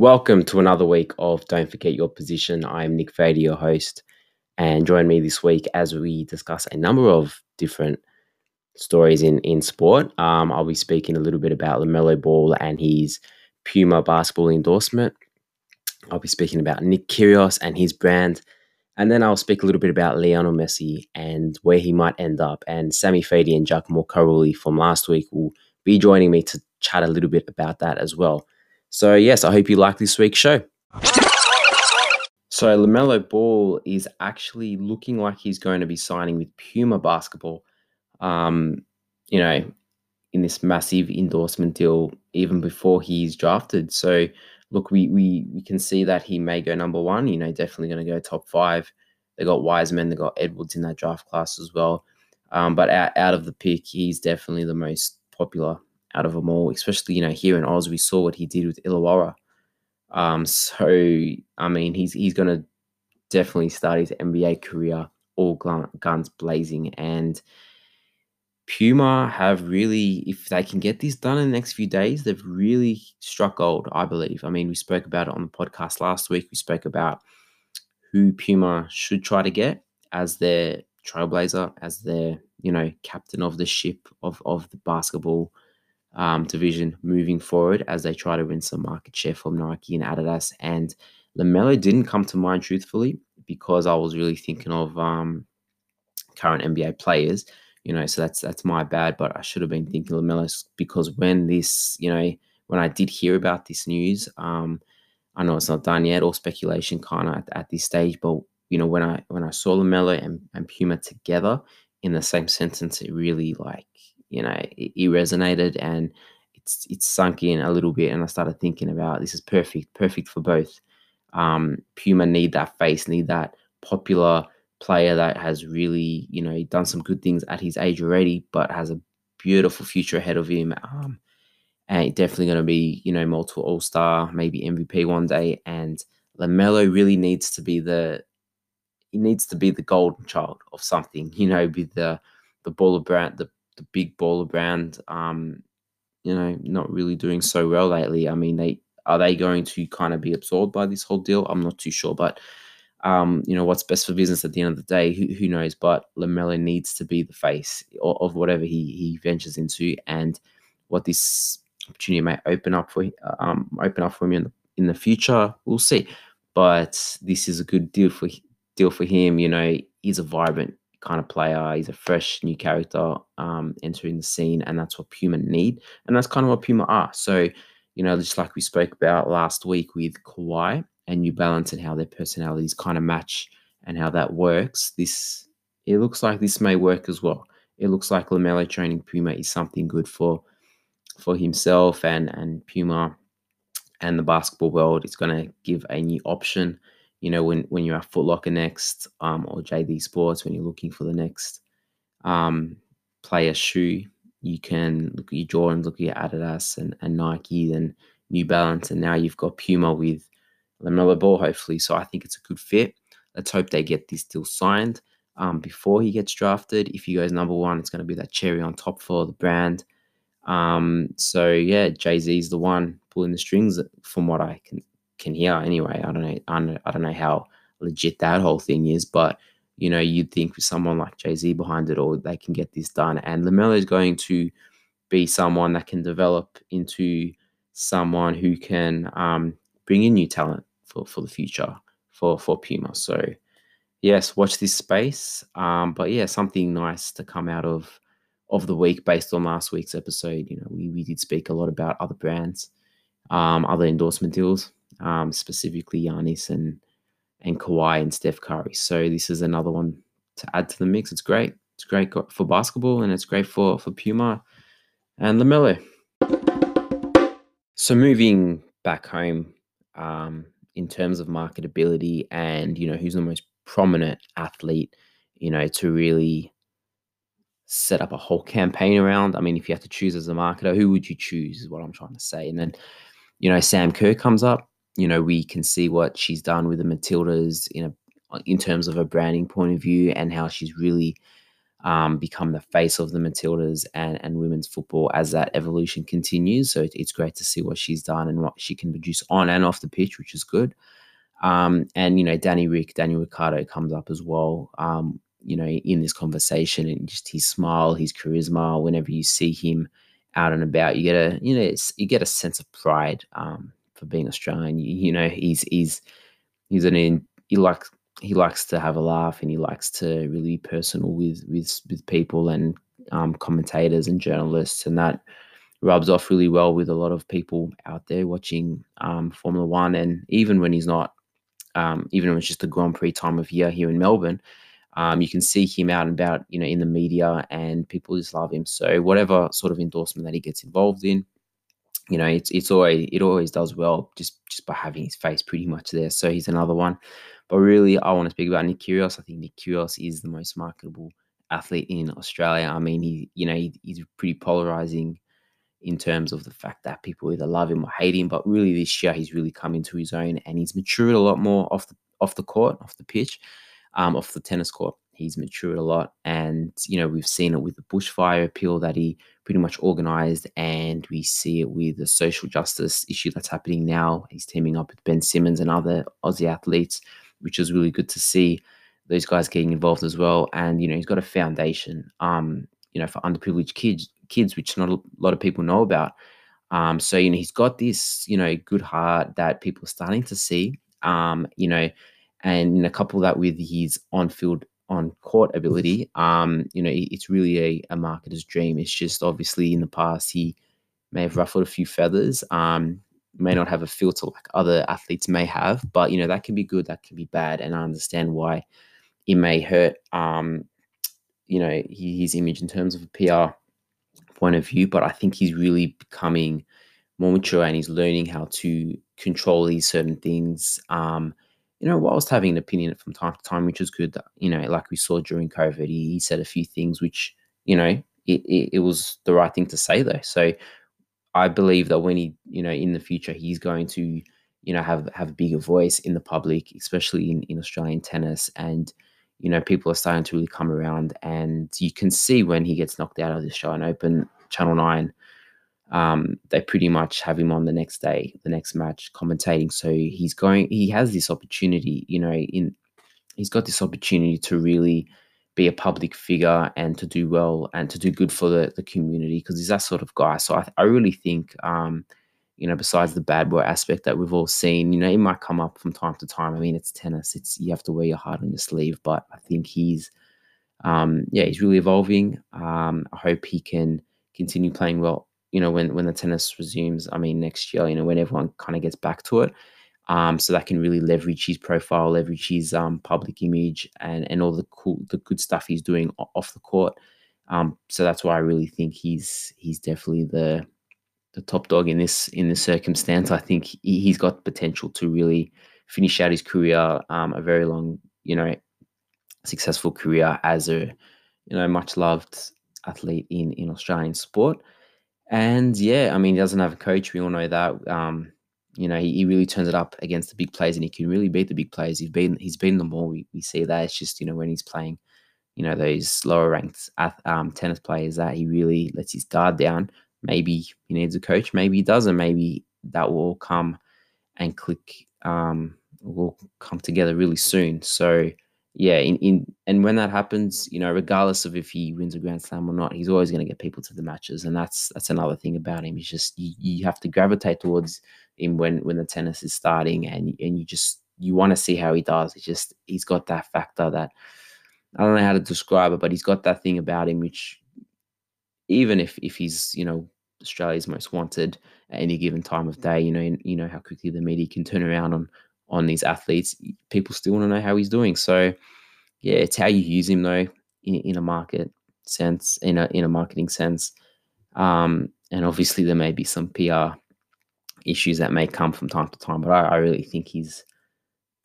Welcome to another week of Don't Forget Your Position. I'm Nick Fady, your host, and join me this week as we discuss a number of different stories in, in sport. Um, I'll be speaking a little bit about LaMelo Ball and his Puma basketball endorsement. I'll be speaking about Nick Kyrgios and his brand. And then I'll speak a little bit about Lionel Messi and where he might end up. And Sammy Fady and Giacomo Carulli from last week will be joining me to chat a little bit about that as well. So, yes, I hope you like this week's show. So, LaMelo Ball is actually looking like he's going to be signing with Puma Basketball, um, you know, in this massive endorsement deal even before he's drafted. So, look, we, we, we can see that he may go number one, you know, definitely going to go top five. They got Wiseman, they got Edwards in that draft class as well. Um, but out, out of the pick, he's definitely the most popular out of them all, especially, you know, here in Oz, we saw what he did with Illawarra. Um, so, I mean, he's he's going to definitely start his NBA career all guns blazing. And Puma have really, if they can get this done in the next few days, they've really struck gold, I believe. I mean, we spoke about it on the podcast last week. We spoke about who Puma should try to get as their trailblazer, as their, you know, captain of the ship of, of the basketball um, division moving forward as they try to win some market share from Nike and Adidas. And LaMelo didn't come to mind, truthfully, because I was really thinking of um, current NBA players. You know, so that's that's my bad. But I should have been thinking LaMelo because when this, you know, when I did hear about this news, um, I know it's not done yet, all speculation kind of at, at, this stage. But you know, when I when I saw LaMelo and, and Puma together in the same sentence, it really like you know, it, it resonated and it's it's sunk in a little bit. And I started thinking about this is perfect, perfect for both. Um, Puma need that face, need that popular player that has really, you know, done some good things at his age already, but has a beautiful future ahead of him. Um, and definitely going to be, you know, multiple All Star, maybe MVP one day. And Lamelo really needs to be the he needs to be the golden child of something, you know, be the the baller brand, the the big baller brand, um, you know, not really doing so well lately. I mean, they are they going to kind of be absorbed by this whole deal? I'm not too sure, but um, you know, what's best for business at the end of the day, who, who knows? But Lamelo needs to be the face of, of whatever he he ventures into, and what this opportunity may open up for um open up for him in the, in the future, we'll see. But this is a good deal for deal for him. You know, he's a vibrant kind of player. He's a fresh new character um, entering the scene, and that's what Puma need, and that's kind of what Puma are. So, you know, just like we spoke about last week with Kawhi and New Balance and how their personalities kind of match and how that works. This it looks like this may work as well. It looks like Lamelo training Puma is something good for for himself and and Puma and the basketball world. It's going to give a new option you know, when when you're at Foot Locker next, um, or JD Sports, when you're looking for the next um, player shoe, you can look at your Jordans, look at your Adidas and, and Nike and New Balance, and now you've got Puma with LaMelo Ball, hopefully. So I think it's a good fit. Let's hope they get this deal signed um, before he gets drafted. If he goes number one, it's going to be that cherry on top for the brand. Um, so yeah, Jay Z is the one pulling the strings, from what I can can hear anyway. I don't know. I don't, I don't know how legit that whole thing is, but you know, you'd think with someone like Jay Z behind it all, they can get this done. And Lamelo is going to be someone that can develop into someone who can um, bring in new talent for for the future for for Puma. So yes, watch this space. Um, but yeah, something nice to come out of of the week based on last week's episode. You know, we, we did speak a lot about other brands, um, other endorsement deals um, specifically Giannis and and Kawhi and Steph Curry. So this is another one to add to the mix. It's great. It's great for basketball and it's great for for Puma and Lamelo. So moving back home, um, in terms of marketability and you know who's the most prominent athlete, you know, to really set up a whole campaign around. I mean, if you have to choose as a marketer, who would you choose? Is what I'm trying to say. And then, you know, Sam Kerr comes up you know, we can see what she's done with the Matildas in a in terms of a branding point of view and how she's really um, become the face of the Matildas and, and women's football as that evolution continues. So it, it's great to see what she's done and what she can produce on and off the pitch, which is good. Um, and you know, Danny Rick, Daniel Ricciardo comes up as well. Um, you know, in this conversation and just his smile, his charisma. Whenever you see him out and about, you get a you know you get a sense of pride um, for being Australian. You, you know, he's he's he's an in, he likes he likes to have a laugh and he likes to really be personal with with with people and um, commentators and journalists, and that rubs off really well with a lot of people out there watching um, Formula One. And even when he's not um, even when it's just the Grand Prix time of year here in Melbourne, um, you can see him out and about, you know, in the media, and people just love him. So whatever sort of endorsement that he gets involved in, you know, it's it's always it always does well just just by having his face pretty much there. So he's another one. But really, I want to speak about Nick Kyrgios. I think Nick Kyrgios is the most marketable athlete in Australia. I mean, he you know he, he's pretty polarizing in terms of the fact that people either love him or hate him. But really, this year he's really come into his own and he's matured a lot more off the off the court, off the pitch, um, off the tennis court. He's matured a lot, and you know we've seen it with the bushfire appeal that he pretty much organized, and we see it with the social justice issue that's happening now. He's teaming up with Ben Simmons and other Aussie athletes, which is really good to see those guys getting involved as well. And you know he's got a foundation, um, you know, for underprivileged kids kids, which not a lot of people know about. Um, so you know he's got this you know good heart that people are starting to see. Um, you know, and you know couple that with his on-field on court ability, um, you know, it's really a, a marketer's dream. It's just obviously in the past he may have ruffled a few feathers, um, may not have a filter like other athletes may have, but you know that can be good, that can be bad, and I understand why it may hurt, um, you know, his image in terms of a PR point of view, but I think he's really becoming more mature and he's learning how to control these certain things. Um, you know, whilst having an opinion from time to time, which is good. You know, like we saw during COVID, he, he said a few things which, you know, it, it, it, was the right thing to say though. So I believe that when he, you know, in the future, he's going to, you know, have have a bigger voice in the public, especially in, in Australian tennis. And, you know, people are starting to really come around. And you can see when he gets knocked out of the Australian Open, Channel 9, um, they pretty much have him on the next day, the next match, commentating. So he's going, he has this opportunity, you know, in he's got this opportunity to really be a public figure and to do well and to do good for the, the community because he's that sort of guy. So I, I really think, um, you know, besides the bad boy aspect that we've all seen, you know, it might come up from time to time. I mean, it's tennis; it's you have to wear your heart on your sleeve. But I think he's, um, yeah, he's really evolving. Um, I hope he can continue playing well you know, when when the tennis resumes, I mean, next year, you know, when everyone kind of gets back to it, um, so that can really leverage his profile, leverage his um, public image, and and all the cool, the good stuff he's doing off the court. Um, so that's why I really think he's he's definitely the the top dog in this in this circumstance. I think he, has got potential to really finish out his career, um, a very long, you know, successful career as a you know much loved athlete in in Australian sport. And yeah, I mean, he doesn't have a coach. We all know that. Um, you know, he, he really turns it up against the big players and he can really beat the big players. He's been he's beaten them all. We, we see that. It's just, you know, when he's playing, you know, those lower ranked um, tennis players that he really lets his guard down. Maybe he needs a coach, maybe he doesn't. Maybe that will all come and click um will come together really soon. So yeah, in, in and when that happens, you know, regardless of if he wins a Grand Slam or not, he's always going to get people to the matches, and that's that's another thing about him. He's just you, you have to gravitate towards him when when the tennis is starting, and and you just you want to see how he does. It's just he's got that factor that I don't know how to describe it, but he's got that thing about him which even if if he's you know Australia's most wanted at any given time of day, you know you know how quickly the media can turn around on on these athletes, people still want to know how he's doing. So, yeah, it's how you use him though in, in a market sense, in a in a marketing sense. Um, and obviously, there may be some PR issues that may come from time to time, but I, I really think he's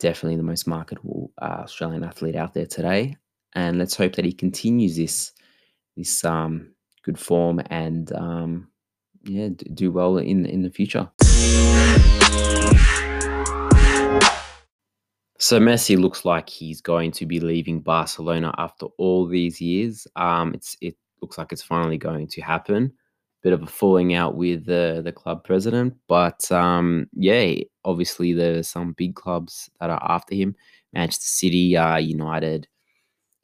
definitely the most marketable uh, Australian athlete out there today. And let's hope that he continues this this um, good form and um, yeah, do well in in the future. So Messi looks like he's going to be leaving Barcelona after all these years. Um, it's it looks like it's finally going to happen. Bit of a falling out with the the club president, but um, yeah, obviously there are some big clubs that are after him. Manchester City, uh, United,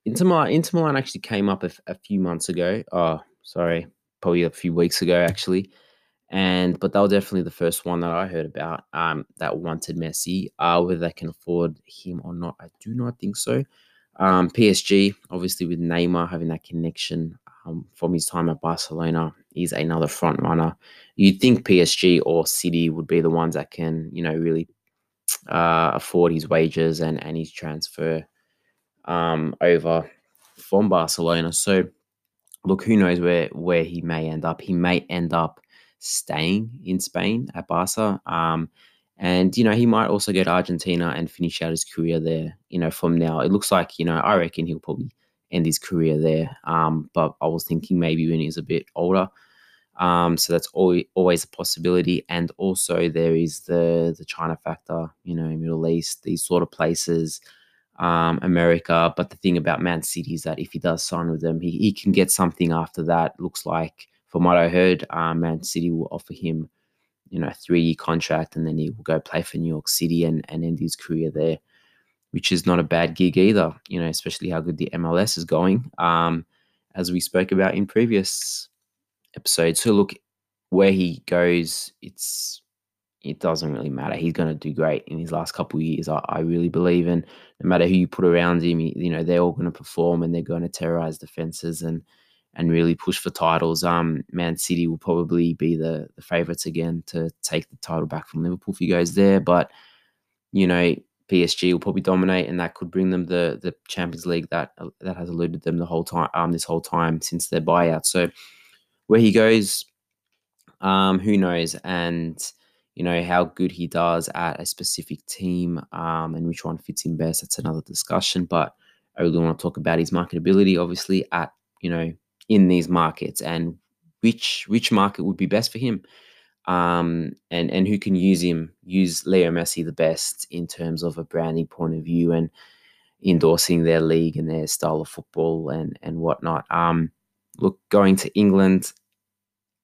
Inter Milan. Inter Milan actually came up a, a few months ago. Oh, sorry, probably a few weeks ago actually and but they were definitely the first one that I heard about um, that wanted Messi. Uh, whether they can afford him or not, I do not think so. Um, PSG, obviously with Neymar having that connection um, from his time at Barcelona, is another front runner. You'd think PSG or City would be the ones that can, you know, really uh, afford his wages and and his transfer um, over from Barcelona. So, look, who knows where where he may end up? He may end up staying in Spain at Barca. Um, and you know he might also go to Argentina and finish out his career there. You know, from now it looks like you know I reckon he'll probably end his career there. Um, but I was thinking maybe when he's a bit older. Um, so that's always a possibility. And also there is the the China factor. You know, Middle East, these sort of places. Um, America, but the thing about Man City is that if he does sign with them, he, he can get something after that. Looks like from what I heard, um, Man City will offer him, you know, a three-year contract, and then he will go play for New York City and, and end his career there, which is not a bad gig either. You know, especially how good the MLS is going, um, as we spoke about in previous episodes. So look, where he goes, it's it doesn't really matter. He's going to do great in his last couple of years. I, I really believe, and no matter who you put around him, you know, they're all going to perform and they're going to terrorize defenses and and really push for titles. Um, Man City will probably be the the favourites again to take the title back from Liverpool if he goes there. But you know, PSG will probably dominate, and that could bring them the the Champions League that that has eluded them the whole time. Um, this whole time since their buyout. So where he goes, um, who knows? And you know how good he does at a specific team, um, and which one fits him best. That's another discussion. But I really want to talk about his marketability, obviously at you know in these markets and which which market would be best for him um, and and who can use him use Leo Messi the best in terms of a branding point of view and endorsing their league and their style of football and and whatnot. Um, look, going to England,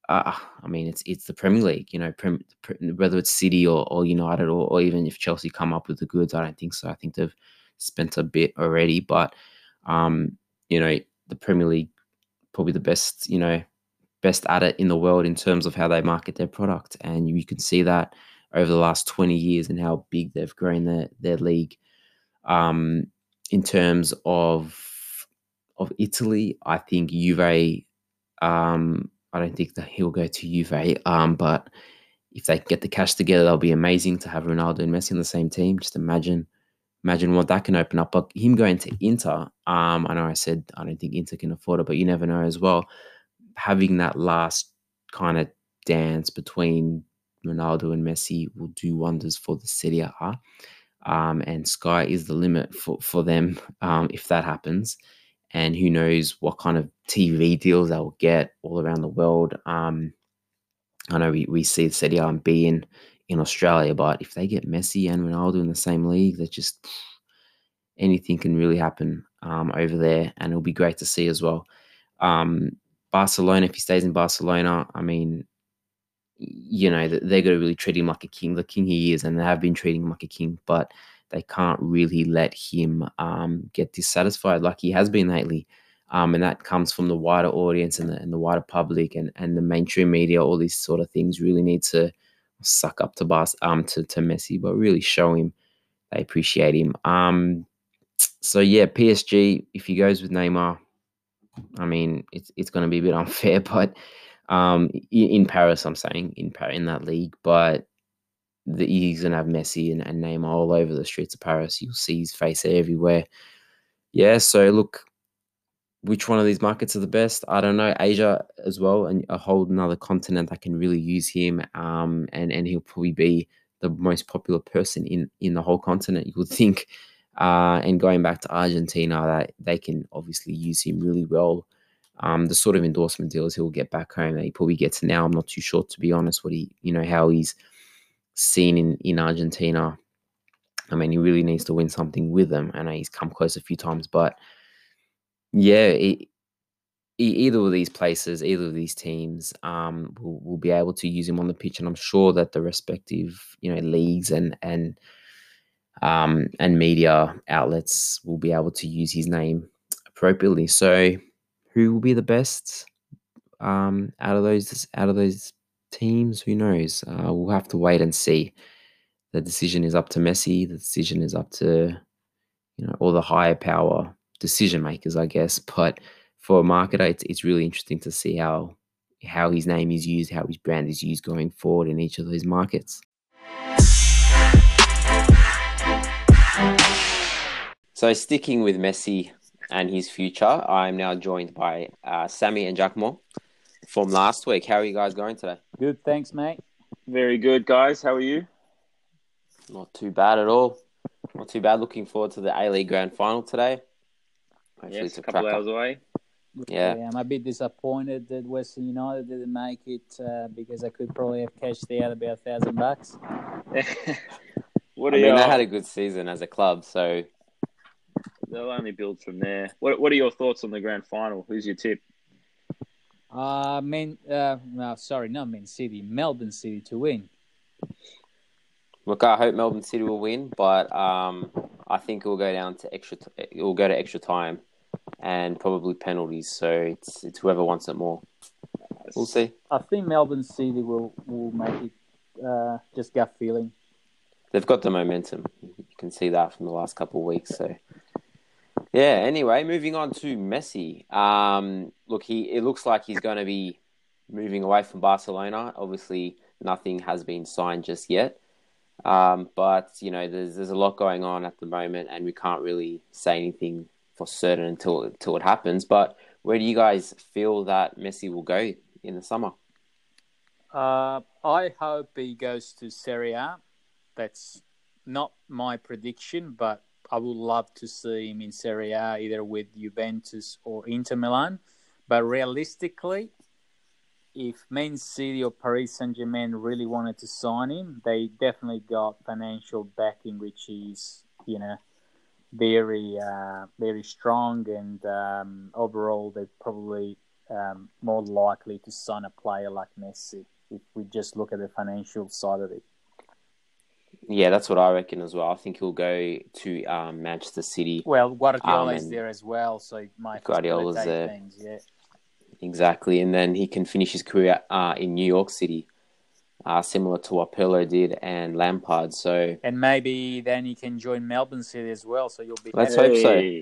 uh, I mean it's it's the Premier League, you know, Prem, whether it's City or, or United or, or even if Chelsea come up with the goods, I don't think so. I think they've spent a bit already, but um, you know, the Premier League probably the best, you know, best at it in the world in terms of how they market their product. And you can see that over the last 20 years and how big they've grown their, their league. Um, in terms of of Italy, I think Juve, um, I don't think that he'll go to Juve, um, but if they get the cash together, that'll be amazing to have Ronaldo and Messi on the same team. Just imagine imagine what that can open up. But him going to Inter, um, I know I said I don't think Inter can afford it, but you never know as well. Having that last kind of dance between Ronaldo and Messi will do wonders for the Serie A. Um, and sky is the limit for, for them um, if that happens. And who knows what kind of TV deals they'll get all around the world. Um, I know we, we see Serie A and B in in Australia. But if they get Messi and Ronaldo in the same league, that just anything can really happen um, over there, and it'll be great to see as well. Um, Barcelona, if he stays in Barcelona, I mean, you know, they're going to really treat him like a king, the king he is, and they have been treating him like a king, but they can't really let him um, get dissatisfied like he has been lately. Um, and that comes from the wider audience and the, and the wider public and, and the mainstream media. All these sort of things really need to suck up to Bas um to, to Messi, but really show him they appreciate him. Um, so yeah, PSG. If he goes with Neymar, I mean it's it's to be a bit unfair, but um, in Paris, I'm saying in Paris, in that league, but the, he's to have Messi and, and Neymar all over the streets of Paris. You'll see his face everywhere. Yeah, so look, which one of these markets are the best? I don't know. Asia as well, and a whole another continent that can really use him. Um, and and he'll probably be the most popular person in in the whole continent. You would think. Uh, and going back to Argentina, that they can obviously use him really well. Um, the sort of endorsement deals he'll get back home that he probably gets now. I'm not too sure, to be honest, what he, you know, how he's seen in in Argentina I mean, he really needs to win something with them. I know he's come close a few times, but yeah, it, either of these places, either of these teams, um, will, will be able to use him on the pitch, and I'm sure that the respective you know leagues and and um, and media outlets will be able to use his name appropriately. So, who will be the best um, out of those out of those teams? Who knows? Uh, we'll have to wait and see. The decision is up to Messi. The decision is up to you know all the higher power decision makers, I guess. But for a marketer, it's it's really interesting to see how how his name is used, how his brand is used going forward in each of those markets. So sticking with Messi and his future, I'm now joined by uh, Sammy and Giacomo from last week. How are you guys going today? Good, thanks, mate. Very good, guys. How are you? Not too bad at all. Not too bad. Looking forward to the A League Grand Final today. Hopefully yes, a couple hours away. Yeah. yeah. I'm a bit disappointed that Western United didn't make it uh, because I could probably have cashed out about a thousand bucks. what I mean, they had a good season as a club, so they'll only build from there. What What are your thoughts on the grand final? Who's your tip? Uh, Man, uh, no, sorry, not Man City, Melbourne City to win. Look, I hope Melbourne City will win, but um, I think it will go down to extra. T- it will go to extra time, and probably penalties. So it's it's whoever wants it more. We'll see. I think Melbourne City will will make it. Uh, just gut feeling. They've got the momentum. You can see that from the last couple of weeks. So yeah. Anyway, moving on to Messi. Um, look, he it looks like he's going to be moving away from Barcelona. Obviously, nothing has been signed just yet. Um, but you know, there's there's a lot going on at the moment, and we can't really say anything for certain until until it happens. But where do you guys feel that Messi will go in the summer? Uh, I hope he goes to Serie A. That's not my prediction, but I would love to see him in Serie A either with Juventus or Inter Milan. But realistically, if Man City or Paris Saint Germain really wanted to sign him, they definitely got financial backing, which is you know very uh, very strong, and um, overall they're probably um, more likely to sign a player like Messi if we just look at the financial side of it. Yeah, that's what I reckon as well. I think he'll go to um, Manchester City. Well, Guardiola um, is there as well, so he might Guardiola's there. Things, yeah. Exactly, and then he can finish his career uh, in New York City, uh, similar to what Pirlo did and Lampard. So, and maybe then he can join Melbourne City as well. So you'll be. Let's hope so.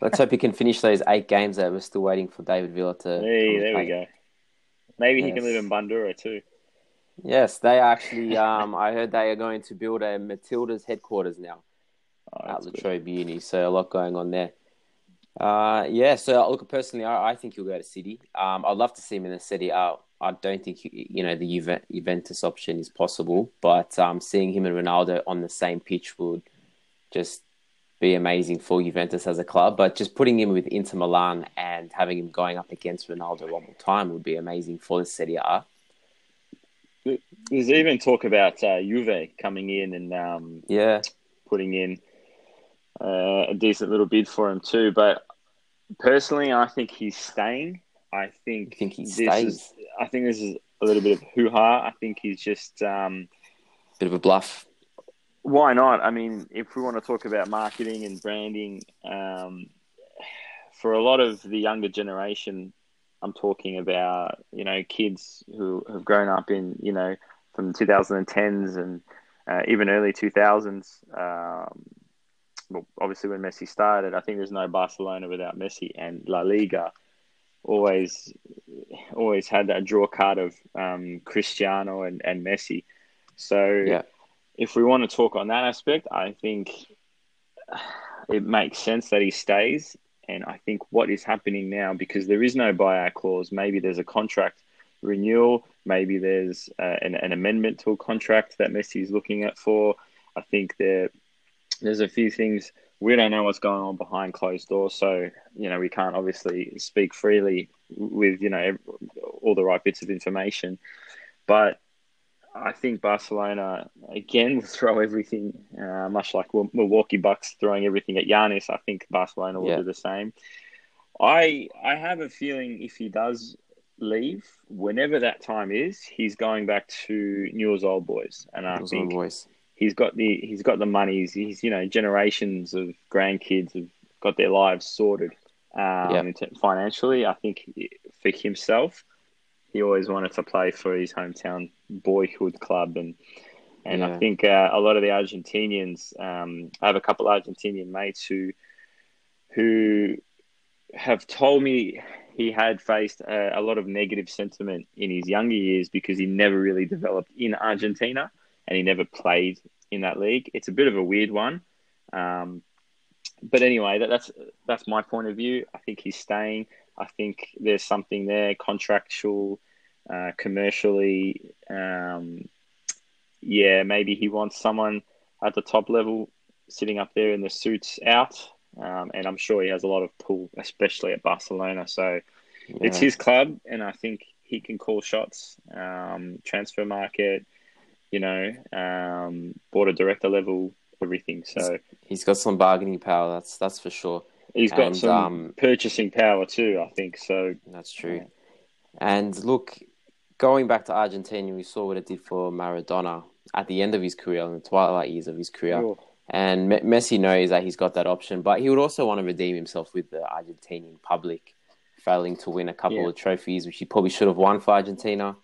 Let's hope he can finish those eight games that we're still waiting for David Villa to. Hey, there we go. Maybe yes. he can live in Bundoora too. Yes, they actually. Um, I heard they are going to build a Matilda's headquarters now oh, at Latrobe Uni. So a lot going on there. Uh, yeah. So look, personally, I, I, think he'll go to City. Um, I'd love to see him in the City. I, I don't think you know the Juve, Juventus option is possible, but um, seeing him and Ronaldo on the same pitch would just be amazing for Juventus as a club. But just putting him with Inter Milan and having him going up against Ronaldo one more time would be amazing for the Serie A. There's even talk about uh, Juve coming in and um, yeah, putting in uh, a decent little bid for him too. But personally, I think he's staying. I think, you think he stays. Is, I think this is a little bit of hoo ha. I think he's just um, bit of a bluff. Why not? I mean, if we want to talk about marketing and branding, um, for a lot of the younger generation, I'm talking about you know kids who have grown up in you know from 2010s and uh, even early 2000s. Um, well, obviously when Messi started, I think there's no Barcelona without Messi, and La Liga always always had that draw card of um, Cristiano and, and Messi. So yeah. if we want to talk on that aspect, I think it makes sense that he stays and I think what is happening now, because there is no buyout clause, maybe there's a contract renewal, maybe there's uh, an, an, amendment to a contract that Messi is looking at for. I think there, there's a few things we don't know what's going on behind closed doors, so you know we can't obviously speak freely with you know all the right bits of information. But I think Barcelona again will throw everything, uh, much like Milwaukee Bucks throwing everything at Giannis. I think Barcelona will Yeah. do the same. I I have a feeling if he does leave, whenever that time is, he's going back to Newell's Old Boys, and I are think voice. He's got the he's got the money. He's, he's you know generations of grandkids have got their lives sorted um, Yeah. financially. I think for himself, he always wanted to play for his hometown boyhood club, and and I think uh, a lot of the Argentinians. Um, I have a couple of Argentinian mates who who have told me he had faced a, a lot of negative sentiment in his younger years because he never really developed in Argentina and he never played in that league. It's a bit of a weird one. Um, but anyway, that, that's that's my point of view. I think he's staying. I think there's something there, contractual, uh, commercially. Um, yeah, maybe he wants someone at the top level sitting up there in the suits out. Um, and I'm sure he has a lot of pull, especially at Barcelona. So it's his club, and I think he can call shots. Um, transfer market, you know, um, board of director level, everything. So He's got some bargaining power. That's that's for sure. he's got And, some um, purchasing power too. I think so. That's true. And look, going back to Argentina, we saw what it did for Maradona at the end of his career, in the twilight years of his career. Oh, And Me- Messi knows that he's got that option, but he would also want to redeem himself with the Argentinian public, failing to win a couple Yeah. of trophies, which he probably should have won for Argentina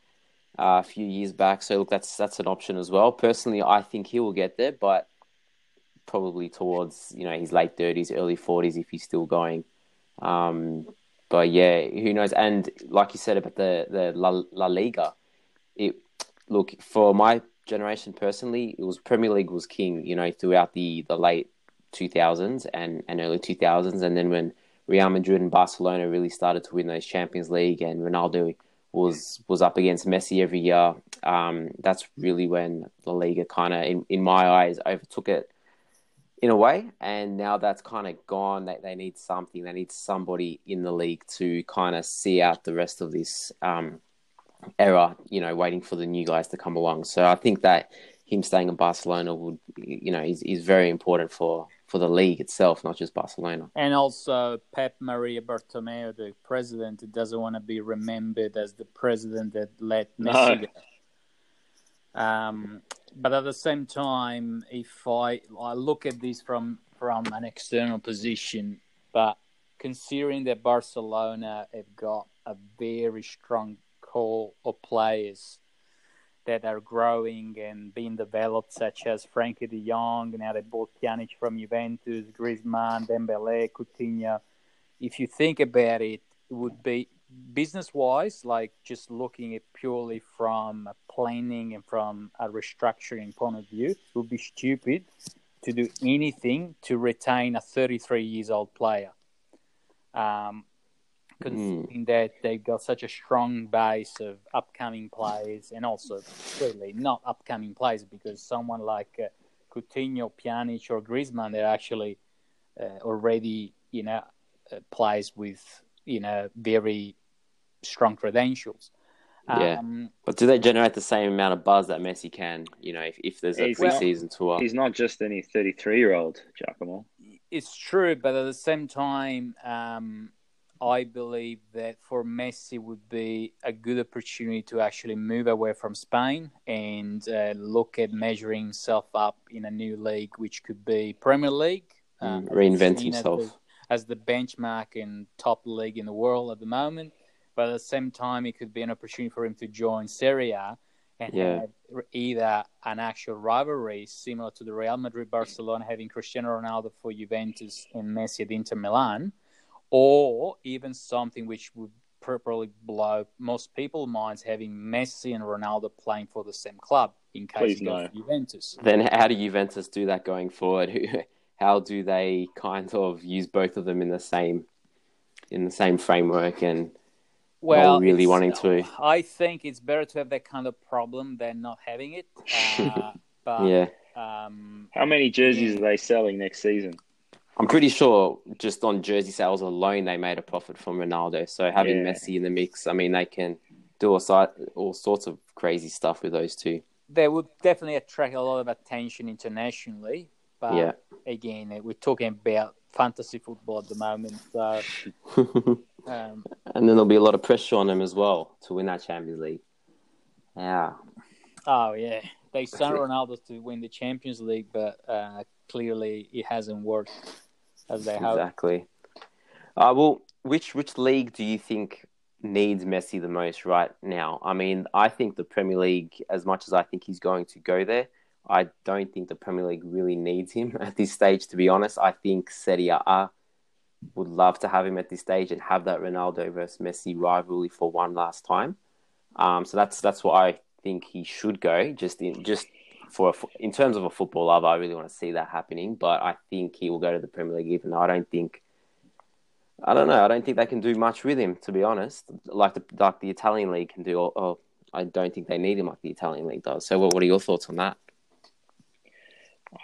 uh, a few years back. So look, that's that's an option as well. Personally, I think he will get there, but probably towards you know his late thirties, early forties if he's still going. Um, but yeah, who knows? And like you said about the the La, La Liga, it look for my generation personally, it was Premier League was king. You know, throughout the the late two thousands and and early two thousands, and then when Real Madrid and Barcelona really started to win those Champions League, and Ronaldo was was up against Messi every year. Um, that's really when La Liga kind of, in, in my eyes, overtook it in a way. And now that's kind of gone. They they need something. They need somebody in the league to kind of see out the rest of this um, era. You know, waiting for the new guys to come along. So I think that him staying in Barcelona would, you know, is is very important for for the league itself, not just Barcelona. And also, Pep Maria Bartomeu, the president, doesn't want to be remembered as the president that let Messi No. go. Um, but at the same time, if I, I look at this from from an external position, but considering that Barcelona have got a very strong core of players that are growing and being developed, such as Frenkie de Jong. Now they bought Pjanic from Juventus, Griezmann, Dembele, Coutinho. If you think about it, it would be business-wise, like just looking at purely from a planning and from a restructuring point of view, it would be stupid to do anything to retain a 33 years old player. Um, considering that they've got such a strong base of upcoming players and also clearly not upcoming players because someone like uh, Coutinho, Pjanic, or Griezmann, they're actually uh, already, you know, uh, players with, you know, very strong credentials. Yeah. Um, But do they generate the same amount of buzz that Messi can? You know, if, if there's a He's not- tour. He's not just any 33 year old, Giacomo. it's true, but at the same time, um, I believe that for Messi would be a good opportunity to actually move away from Spain and uh, look at measuring himself up in a new league, which could be Premier League. Mm, reinvent seen as himself. the- As the benchmark and top league in the world at the moment. But at the same time, it could be an opportunity for him to join Serie A and Yeah. have either an actual rivalry similar to the Real Madrid Barcelona having Cristiano Ronaldo for Juventus and Messi at Inter Milan, or even something which would probably blow most people's minds having Messi and Ronaldo playing for the same club in case Please he goes no. to Juventus. Then how do Juventus do that going forward? How do they kind of use both of them in the same in the same framework? And Well, really wanting to- I think it's better to have that kind of problem than not having it. Uh, but yeah, um, How many jerseys are they selling next season? I'm pretty sure just on jersey sales alone they made a profit from Ronaldo. So having Yeah. Messi in the mix, I mean, they can do all, si- all sorts of crazy stuff with those two. they would definitely attract a lot of attention internationally. But Yeah. again, we're talking about fantasy football at the moment. So, um, and then there'll be a lot of pressure on them as well to win that Champions League. Yeah. oh yeah, they sent Ronaldo to win the Champions League, but uh, clearly it hasn't worked as they hoped. Exactly. Uh, well, which which league do you think needs Messi the most right now? I mean, I think the Premier League, as much as I think he's going to go there, I don't think the Premier League really needs him at this stage. To be honest, I think Serie A would love to have him at this stage and have that Ronaldo versus Messi rivalry for one last time. Um, so that's that's what I think he should go. Just in just for a, in terms of a football lover, I really want to see that happening. But I think he will go to the Premier League, even though I don't think. I don't know. I don't think they can do much with him, to be honest. Like the like the Italian league can do. Or, or I don't think they need him like the Italian league does. So, what, what are your thoughts on that?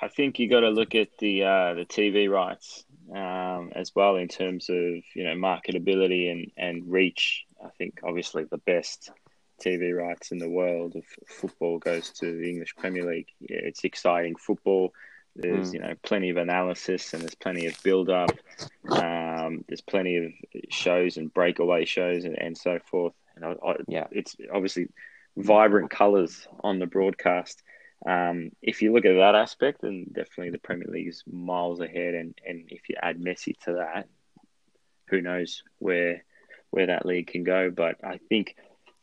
I think you got to look at the uh, the TV rights um, as well in terms of you know marketability and, and reach. I think obviously the best TV rights in the world of football goes to the English Premier League. Yeah, it's exciting football. There's Mm. you know plenty of analysis and there's plenty of build up. Um, there's plenty of shows and breakaway shows and, and so forth. And I, I, Yeah. it's obviously vibrant colours on the broadcast. Um, if you look at that aspect, then definitely the Premier League is miles ahead. And, and if you add Messi to that, who knows where where that league can go? But I think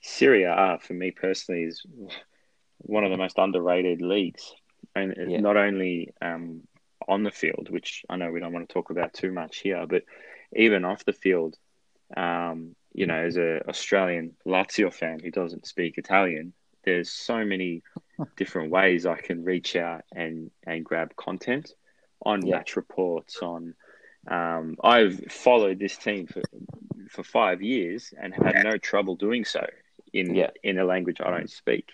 Serie A, for me personally, is one of the most underrated leagues, and Yeah. not only um, on the field, which I know we don't want to talk about too much here, but even off the field. Um, you know, as an Australian Lazio fan who doesn't speak Italian, there's so many different ways I can reach out and and grab content on Yeah. match reports on. Um, I've followed this team for for five years and had no trouble doing so in Yeah. in a language I don't speak,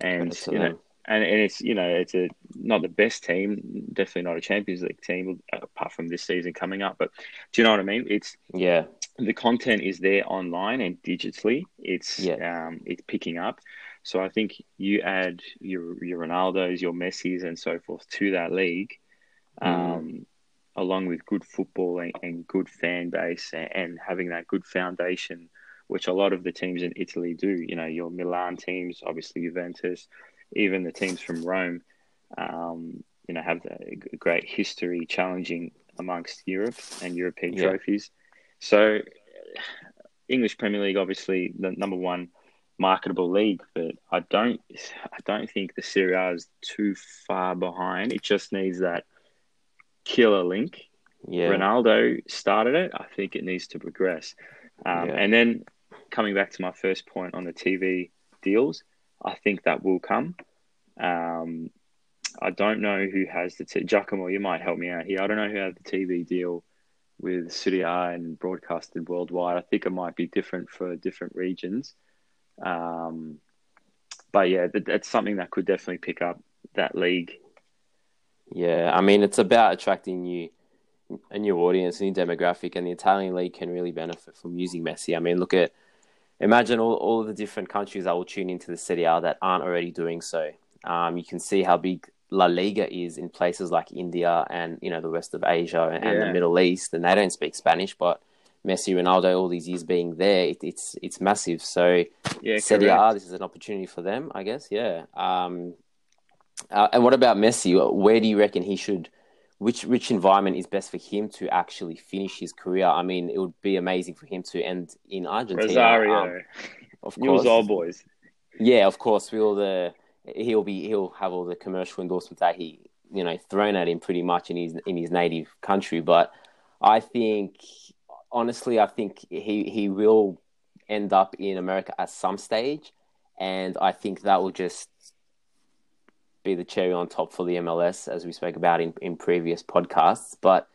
and you know, and, and it's you know it's a not the best team, definitely not a Champions League team apart from this season coming up. But do you know what I mean? It's Yeah. the content is there online and digitally. It's Yeah. um, it's picking up. So I think you add your your Ronaldos, your Messis, and so forth to that league, um, along with good football and, and good fan base, and, and having that good foundation, which a lot of the teams in Italy do. You know, your Milan teams, obviously Juventus, even the teams from Rome, um, you know, have a great history challenging amongst Europe and European Yeah. trophies. So, English Premier League, obviously the number one marketable league, but I don't, I don't think the Serie A is too far behind. It just needs that killer link. Yeah. Ronaldo started it. I think it needs to progress. Um, Yeah. And then coming back to my first point on the TV deals, I think that will come. Um, I don't know who has the t- Giacomo. You might help me out here. I don't know who has the TV deal with A and broadcasted worldwide. I think it might be different for different regions. Um, but yeah, that, that's something that could definitely pick up that league. Yeah, I mean, it's about attracting new a new audience, a new demographic, and the Italian league can really benefit from using Messi. I mean, look at imagine all, all of the different countries that will tune into the Serie A that aren't already doing so. Um, you can see how big La Liga is in places like India and you know the rest of Asia and, and the Middle East, and they don't speak Spanish, but Messi, Ronaldo, all these years being there, it, it's it's massive. So Yeah, Serie. A, this is an opportunity for them, I guess. Yeah. Um, uh, and what about Messi? Where do you reckon he should? Which which environment is best for him to actually finish his career? I mean, it would be amazing for him to end in Argentina. Rosario, um, of course. all boys. Yeah, of course. Will the he'll be he'll have all the commercial endorsements that he you know thrown at him pretty much in his in his native country. But I think honestly, I think he he will end up in America at some stage, and I think that will just be the cherry on top for the MLS, as we spoke about in, in previous podcasts. But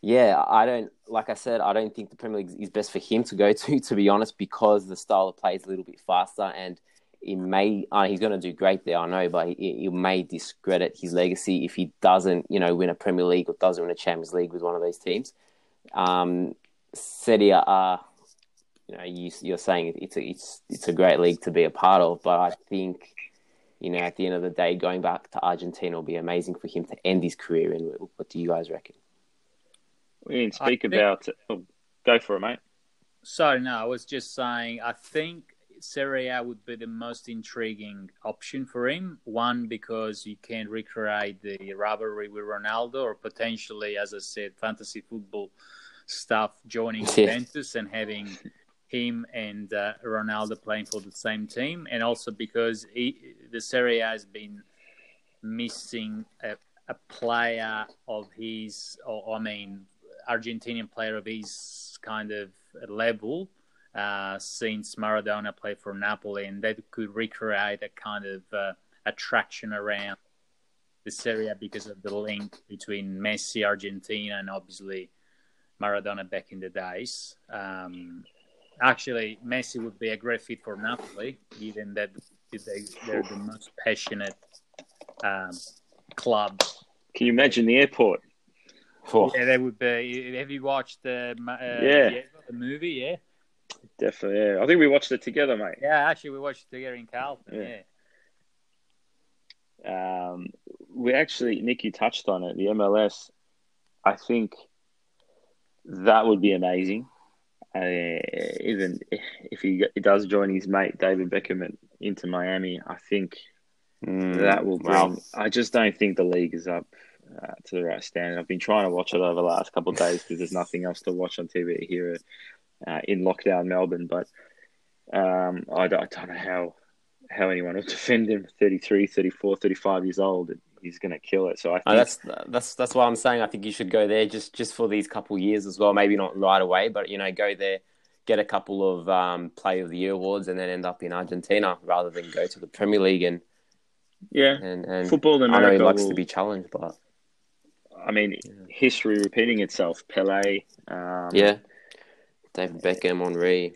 yeah, I don't like I said, I don't think the Premier League is best for him to go to, to be honest, because the style of play is a little bit faster and it may uh, he's going to do great there, I know, but it, it may discredit his legacy if he doesn't, you know, win a Premier League or doesn't win a Champions League with one of these teams. Um, Serie A, you know, you, you're saying it's a it's it's a great league to be a part of, but I think you know, at the end of the day, going back to Argentina will be amazing for him to end his career in. What do you guys reckon? We didn't speak think... about. Oh, go for it, mate. Sorry, no, I was just saying. I think Serie A would be the most intriguing option for him. One because you can recreate the rivalry with Ronaldo, or potentially, as I said, fantasy football stuff joining Juventus and having him and uh, Ronaldo playing for the same team, and also because he, the Serie A has been missing a, a player of his, or I mean, Argentinian player of his kind of level uh, since Maradona played for Napoli, and that could recreate a kind of uh, attraction around the Serie A because of the link between Messi, Argentina, and obviously Maradona back in the days. Um, actually, Messi would be a great fit for Napoli, given that they, they're the most passionate um, club. Can you imagine the airport? Oh. Yeah, that would be. Have you watched the uh, yeah. the movie? Yeah, definitely. Yeah, I think we watched it together, mate. Yeah, actually, we watched it together in Carlton. Yeah. yeah. Um, we actually, Nick, you touched on it. The MLS. I think that would be amazing. Uh, even if he, does join his mate David Beckham into Miami, I think mm, that will bring. I just don't think the league is up uh, to the right standard. I've been trying to watch it over the last couple of days because there's nothing else to watch on TV here uh, in lockdown Melbourne. But um, I, I, don't know how how anyone will defend him. 33, 34, 35 years old. He's going to kill it. So I oh, that's that's that's why I'm saying I think you should go there just just for these couple years as well. Maybe not right away, but you know, go there, get a couple of um, Play of the Year awards, and then end up in Argentina rather than go to the Premier League and yeah, and, and football. America I know he likes will... to be challenged, but I mean, yeah. history repeating itself. Pele, um, yeah, David Beckham, Henry.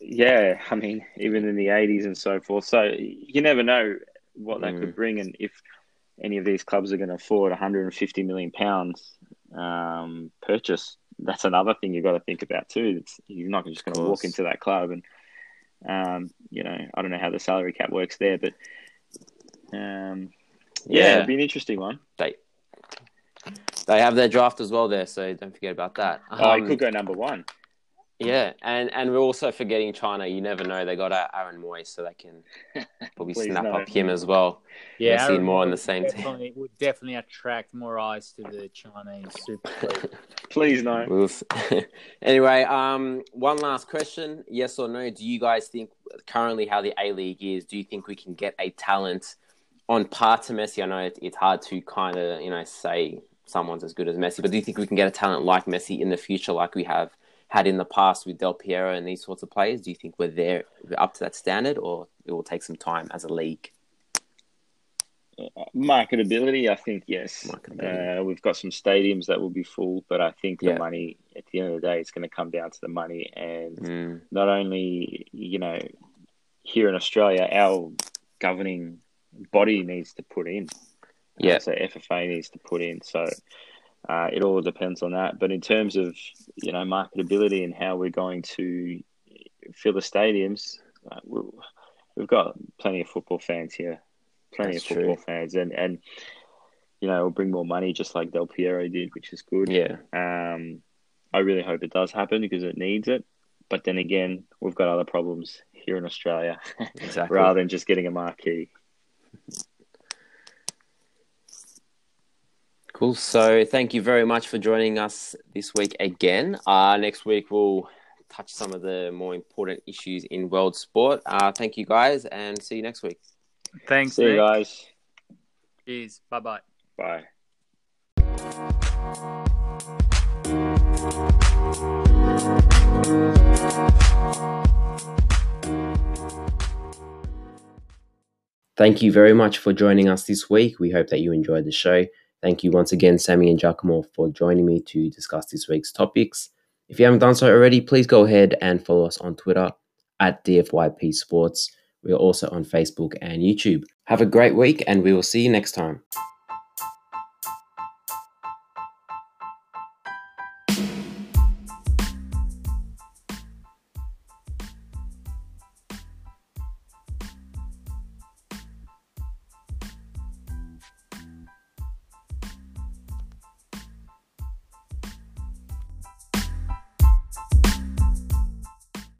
Yeah, I mean, even in the '80s and so forth. So you never know what that mm. could bring, and if any of these clubs are going to afford 150 million pounds um, purchase, that's another thing you've got to think about too. It's, you're not just going to walk into that club, and um, you know, I don't know how the salary cap works there, but um, yeah, yeah, it'd be an interesting one. They they have their draft as well there, so don't forget about that. Oh, um, he could go number one. Yeah, and and we're also forgetting China. You never know; they got Aaron Mooy, so they can probably snap no. up him as well. Yeah, see more on the same definitely, team. Would definitely attract more eyes to the Chinese Super League. Please no. anyway, um, one last question: Yes or no? Do you guys think currently how the A League is? Do you think we can get a talent on par to Messi? I know it, it's hard to kind of you know say someone's as good as Messi, but do you think we can get a talent like Messi in the future, like we have? Had in the past with Del Piero and these sorts of players? Do you think we're there up to that standard, or it will take some time as a league? marketability, I think yes. Uh, we've got some stadiums that will be full, but I think the yeah. money at the end of the day, it's going to come down to the money, and mm. not only you know here in Australia, our governing body needs to put in. Yeah, uh, so FFA needs to put in. So uh, it all depends on that. But in terms of you know marketability and how we're going to fill the stadiums, uh, we've got plenty of football fans here, plenty That's of football true. fans, and and you know we'll bring more money just like Del Piero did, which is good. Yeah. Um, I really hope it does happen because it needs it. But then again, we've got other problems here in Australia, exactly. rather than just getting a marquee. Cool. So thank you very much for joining us this week again. Uh, next week we'll touch some of the more important issues in world sport. Uh, thank you guys, and see you next week. Thanks. See Nick. you guys. Cheers. Bye-bye. Bye. Thank you very much for joining us this week. We hope that you enjoyed the show. Thank you once again, Sammy and Giacomo, for joining me to discuss this week's topics. If you haven't done so already, please go ahead and follow us on Twitter at DFYP Sports. We are also on Facebook and YouTube. Have a great week, and we will see you next time.